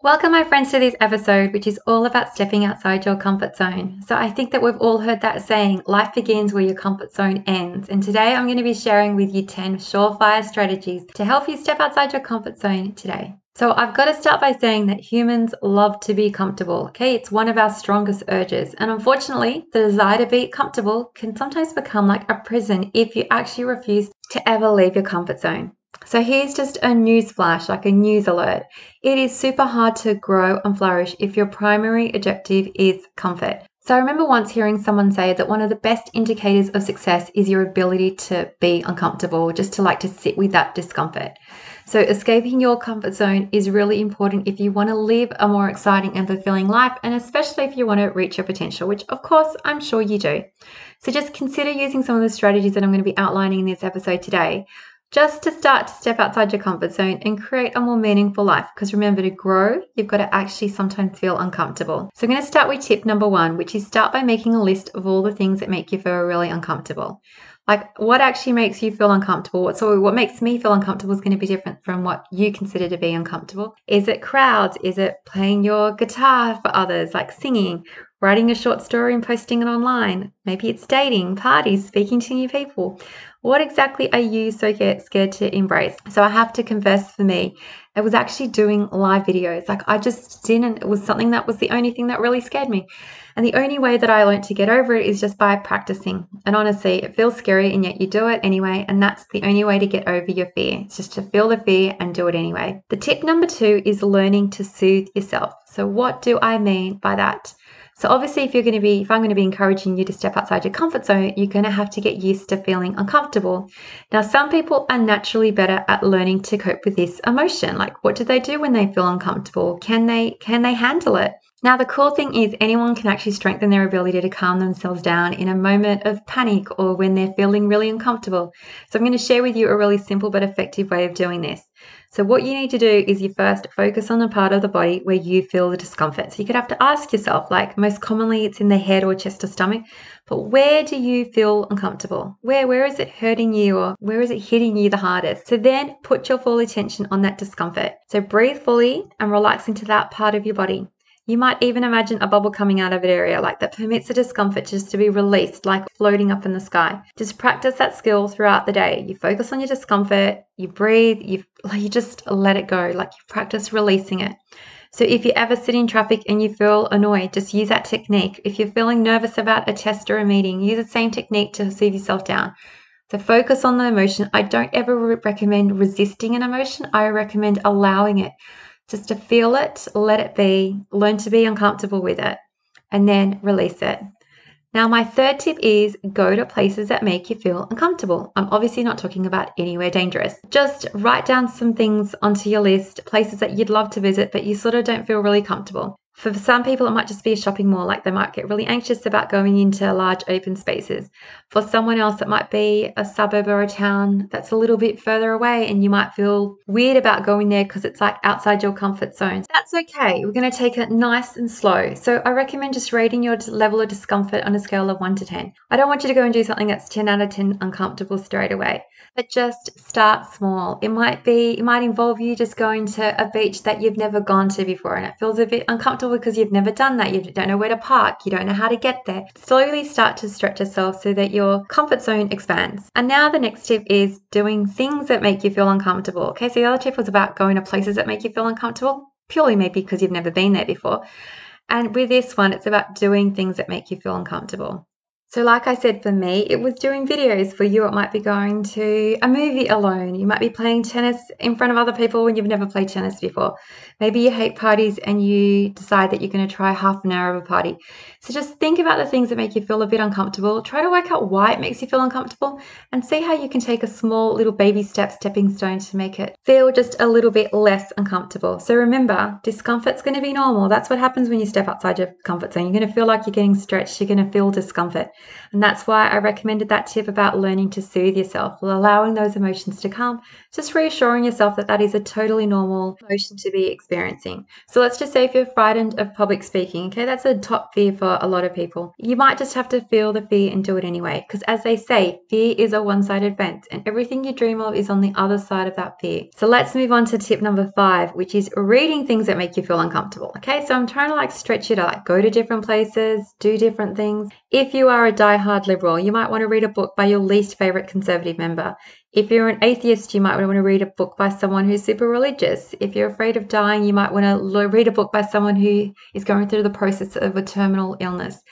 Welcome, my friends, to this episode, which is all about stepping outside your comfort zone. So, I think that we've all heard that saying life begins where your comfort zone ends. And today I'm going to be sharing with you 10 surefire strategies to help you step outside your comfort zone today. So, I've got to start by saying that humans love to be comfortable. Okay, it's one of our strongest urges. And unfortunately, the desire to be comfortable can sometimes become like a prison if you actually refuse to ever leave your comfort zone. So here's just a news flash, like a news alert. It is super hard to grow and flourish if your primary objective is comfort. So I remember once hearing someone say that one of the best indicators of success is your ability to be uncomfortable, just to like to sit with that discomfort. So escaping your comfort zone is really important if you want to live a more exciting and fulfilling life, and especially if you want to reach your potential, which of course I'm sure you do. So just consider using some of the strategies that I'm going to be outlining in this episode today just to start to step outside your comfort zone and create a more meaningful life. Because remember, to grow, you've got to actually sometimes feel uncomfortable. So I'm going to start with tip number one, which is start by making a list of all the things that make you feel really uncomfortable. Like what actually makes you feel uncomfortable? So what makes me feel uncomfortable is going to be different from what you consider to be uncomfortable. Is it crowds? Is it playing your guitar for others, like singing, writing a short story and posting it online? Maybe it's dating, parties, speaking to new people. What exactly are you so scared to embrace? So I have to confess for me, it was actually doing live videos. Like I just didn't, it was something that was the only thing that really scared me. And the only way that I learned to get over it is just by practicing. And honestly, it feels scary and yet you do it anyway. And that's the only way to get over your fear. It's just to feel the fear and do it anyway. The tip number two is learning to soothe yourself. So, what do I mean by that? So obviously, if you're going to be, if I'm going to be encouraging you to step outside your comfort zone, you're going to have to get used to feeling uncomfortable. Now, some people are naturally better at learning to cope with this emotion. Like, what do they do when they feel uncomfortable? Can they can they handle it? Now, the cool thing is, anyone can actually strengthen their ability to calm themselves down in a moment of panic or when they're feeling really uncomfortable. So, I'm going to share with you a really simple but effective way of doing this. So, what you need to do is you first focus on the part of the body where you feel the discomfort. So, you could have to ask yourself, like most commonly it's in the head or chest or stomach, but where do you feel uncomfortable? Where where is it hurting you or where is it hitting you the hardest? So then put your full attention on that discomfort. So breathe fully and relax into that part of your body. You might even imagine a bubble coming out of an area like that permits the discomfort just to be released, like floating up in the sky. Just practice that skill throughout the day. You focus on your discomfort, you breathe, you you just let it go, like you practice releasing it. So if you ever sit in traffic and you feel annoyed, just use that technique. If you're feeling nervous about a test or a meeting, use the same technique to soothe yourself down. So focus on the emotion. I don't ever recommend resisting an emotion. I recommend allowing it just to feel it, let it be, learn to be uncomfortable with it, and then release it. Now, my third tip is go to places that make you feel uncomfortable. I'm obviously not talking about anywhere dangerous. Just write down some things onto your list, places that you'd love to visit, but you sort of don't feel really comfortable. For some people, it might just be a shopping mall, like they might get really anxious about going into large open spaces. For someone else, it might be a suburb or a town that's a little bit further away, and you might feel weird about going there because it's like outside your comfort zone. That's okay. We're going to take it nice and slow. So, I recommend just rating your level of discomfort on a scale of 1 to 10. I don't want you to go and do something that's 10 out of 10 uncomfortable straight away but just start small. It might be, it might involve you just going to a beach that you've never gone to before and it feels a bit uncomfortable because you've never done that. You don't know where to park, you don't know how to get there. Slowly start to stretch yourself so that your comfort zone expands. And now the next tip is doing things that make you feel uncomfortable. Okay, so the other tip was about going to places that make you feel uncomfortable, purely maybe because you've never been there before. And with this one, it's about doing things that make you feel uncomfortable. So, like I said, for me, it was doing videos. For you, it might be going to a movie alone. You might be playing tennis in front of other people when you've never played tennis before. Maybe you hate parties and you decide that you're going to try half an hour of a party. So, just think about the things that make you feel a bit uncomfortable. Try to work out why it makes you feel uncomfortable and see how you can take a small little baby step, stepping stone to make it feel just a little bit less uncomfortable. So, remember, discomfort's going to be normal. That's what happens when you step outside your comfort zone. You're going to feel like you're getting stretched, you're going to feel discomfort. And that's why I recommended that tip about learning to soothe yourself, allowing those emotions to come, just reassuring yourself that that is a totally normal emotion to be experiencing. So let's just say if you're frightened of public speaking, okay, that's a top fear for a lot of people. You might just have to feel the fear and do it anyway. Because as they say, fear is a one sided fence, and everything you dream of is on the other side of that fear. So let's move on to tip number five, which is reading things that make you feel uncomfortable. Okay, so I'm trying to like stretch it out, like go to different places, do different things. If you are a die-hard liberal, you might want to read a book by your least favorite conservative member. If you're an atheist, you might want to read a book by someone who's super religious. If you're afraid of dying, you might want to read a book by someone who is going through the process of a terminal illness.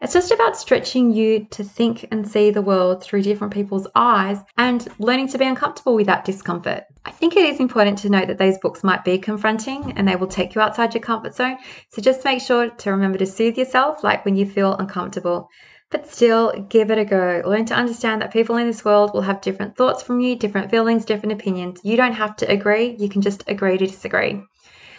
It's just about stretching you to think and see the world through different people's eyes and learning to be uncomfortable with that discomfort. I think it is important to note that these books might be confronting and they will take you outside your comfort zone. So just make sure to remember to soothe yourself, like when you feel uncomfortable. But still, give it a go. Learn to understand that people in this world will have different thoughts from you, different feelings, different opinions. You don't have to agree, you can just agree to disagree.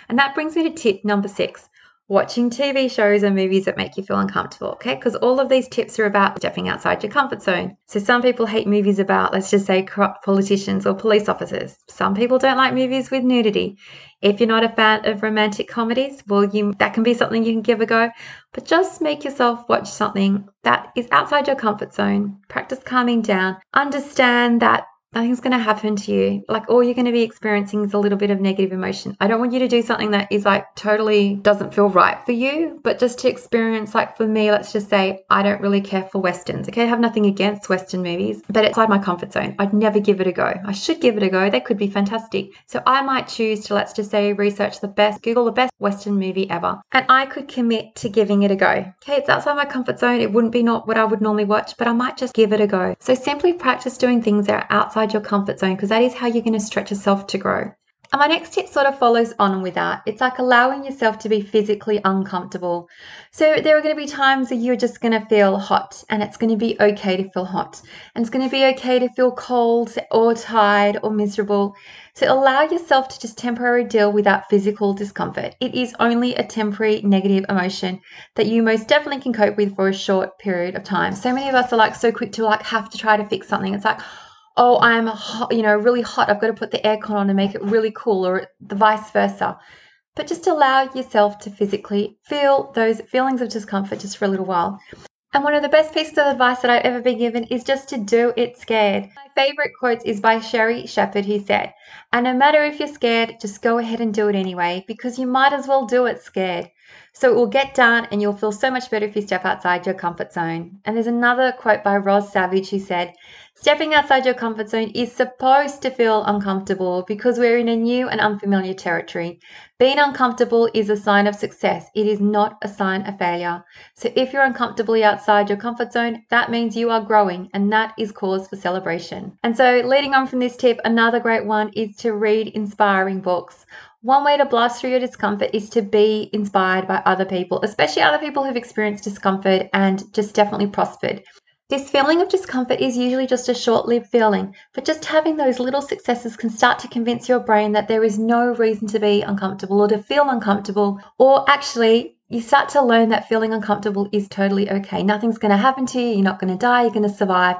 And that brings me to tip number six watching TV shows and movies that make you feel uncomfortable, okay? Because all of these tips are about stepping outside your comfort zone. So some people hate movies about, let's just say, corrupt politicians or police officers. Some people don't like movies with nudity. If you're not a fan of romantic comedies, well, you that can be something you can give a go. But just make yourself watch something that is outside your comfort zone. Practice calming down. Understand that nothing's going to happen to you. Like all you're going to be experiencing is a little bit of negative emotion. I don't want you to do something that is like totally doesn't feel right for you, but just to experience, like for me, let's just say I don't really care for Westerns. Okay. I have nothing against Western movies, but it's outside my comfort zone. I'd never give it a go. I should give it a go. They could be fantastic. So I might choose to, let's just say, research the best, Google the best Western movie ever. And I could commit to giving it a go. Okay. It's outside my comfort zone. It wouldn't be not what I would normally watch, but I might just give it a go. So simply practice doing things that are outside outside your comfort zone because that is how you're going to stretch yourself to grow. And my next tip sort of follows on with that. It's like allowing yourself to be physically uncomfortable. So there are going to be times that you're just going to feel hot, and it's going to be okay to feel hot. And it's going to be okay to feel cold or tired or miserable. So allow yourself to just temporarily deal with that physical discomfort. It is only a temporary negative emotion that you most definitely can cope with for a short period of time. So many of us are like so quick to like have to try to fix something. It's like, oh, I'm hot, you know, really hot. I've got to put the aircon on and make it really cool, or the vice versa. But just allow yourself to physically feel those feelings of discomfort just for a little while. And one of the best pieces of advice that I've ever been given is just to do it scared. My favorite quote is by Sherri Shepherd, who said, And no matter if you're scared, just go ahead and do it anyway, because you might as well do it scared. So it will get done and you'll feel so much better if you step outside your comfort zone. And there's another quote by Roz Savage who said, Stepping outside your comfort zone is supposed to feel uncomfortable because we're in a new and unfamiliar territory. Being uncomfortable is a sign of success, it is not a sign of failure. So if you're uncomfortably outside your comfort zone, that means you are growing, and that is cause for celebration. And so, leading on from this tip, another great one is to read inspiring books. One way to blast through your discomfort is to be inspired by other people, especially other people who've experienced discomfort and just definitely prospered. This feeling of discomfort is usually just a short lived feeling, but just having those little successes can start to convince your brain that there is no reason to be uncomfortable or to feel uncomfortable, or actually, you start to learn that feeling uncomfortable is totally okay. Nothing's going to happen to you. You're not going to die. You're going to survive.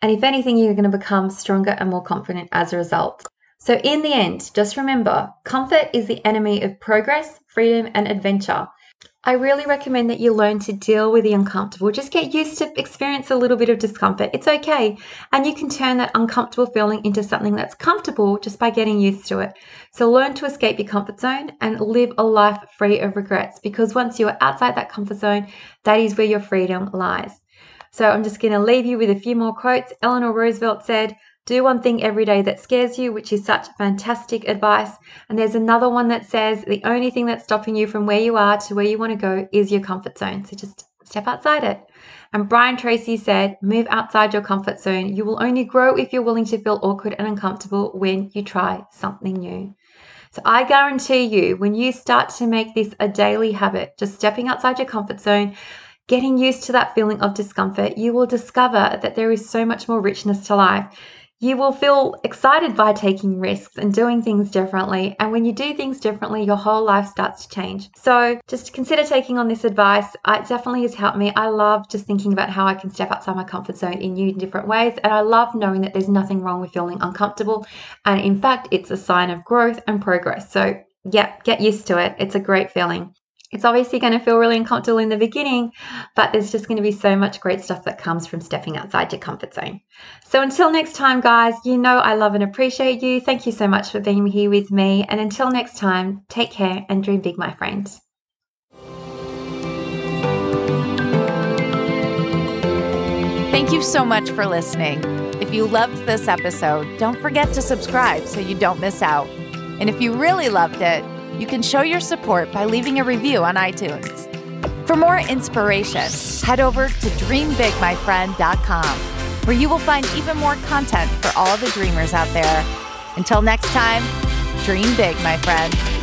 And if anything, you're going to become stronger and more confident as a result. So, in the end, just remember comfort is the enemy of progress, freedom, and adventure. I really recommend that you learn to deal with the uncomfortable. Just get used to experience a little bit of discomfort. It's okay. And you can turn that uncomfortable feeling into something that's comfortable just by getting used to it. So learn to escape your comfort zone and live a life free of regrets because once you are outside that comfort zone, that is where your freedom lies. So I'm just going to leave you with a few more quotes. Eleanor Roosevelt said, do one thing every day that scares you, which is such fantastic advice. And there's another one that says the only thing that's stopping you from where you are to where you want to go is your comfort zone. So just step outside it. And Brian Tracy said, move outside your comfort zone. You will only grow if you're willing to feel awkward and uncomfortable when you try something new. So I guarantee you, when you start to make this a daily habit, just stepping outside your comfort zone, getting used to that feeling of discomfort, you will discover that there is so much more richness to life you will feel excited by taking risks and doing things differently. And when you do things differently, your whole life starts to change. So just consider taking on this advice. It definitely has helped me. I love just thinking about how I can step outside my comfort zone in new different ways. And I love knowing that there's nothing wrong with feeling uncomfortable. And in fact, it's a sign of growth and progress. So yeah, get used to it. It's a great feeling. It's obviously going to feel really uncomfortable in the beginning, but there's just going to be so much great stuff that comes from stepping outside your comfort zone. So until next time, guys, you know I love and appreciate you. Thank you so much for being here with me. And until next time, take care and dream big, my friends. Thank you so much for listening. If you loved this episode, don't forget to subscribe so you don't miss out. And if you really loved it, you can show your support by leaving a review on iTunes. For more inspiration, head over to dreambigmyfriend.com, where you will find even more content for all the dreamers out there. Until next time, dream big, my friend.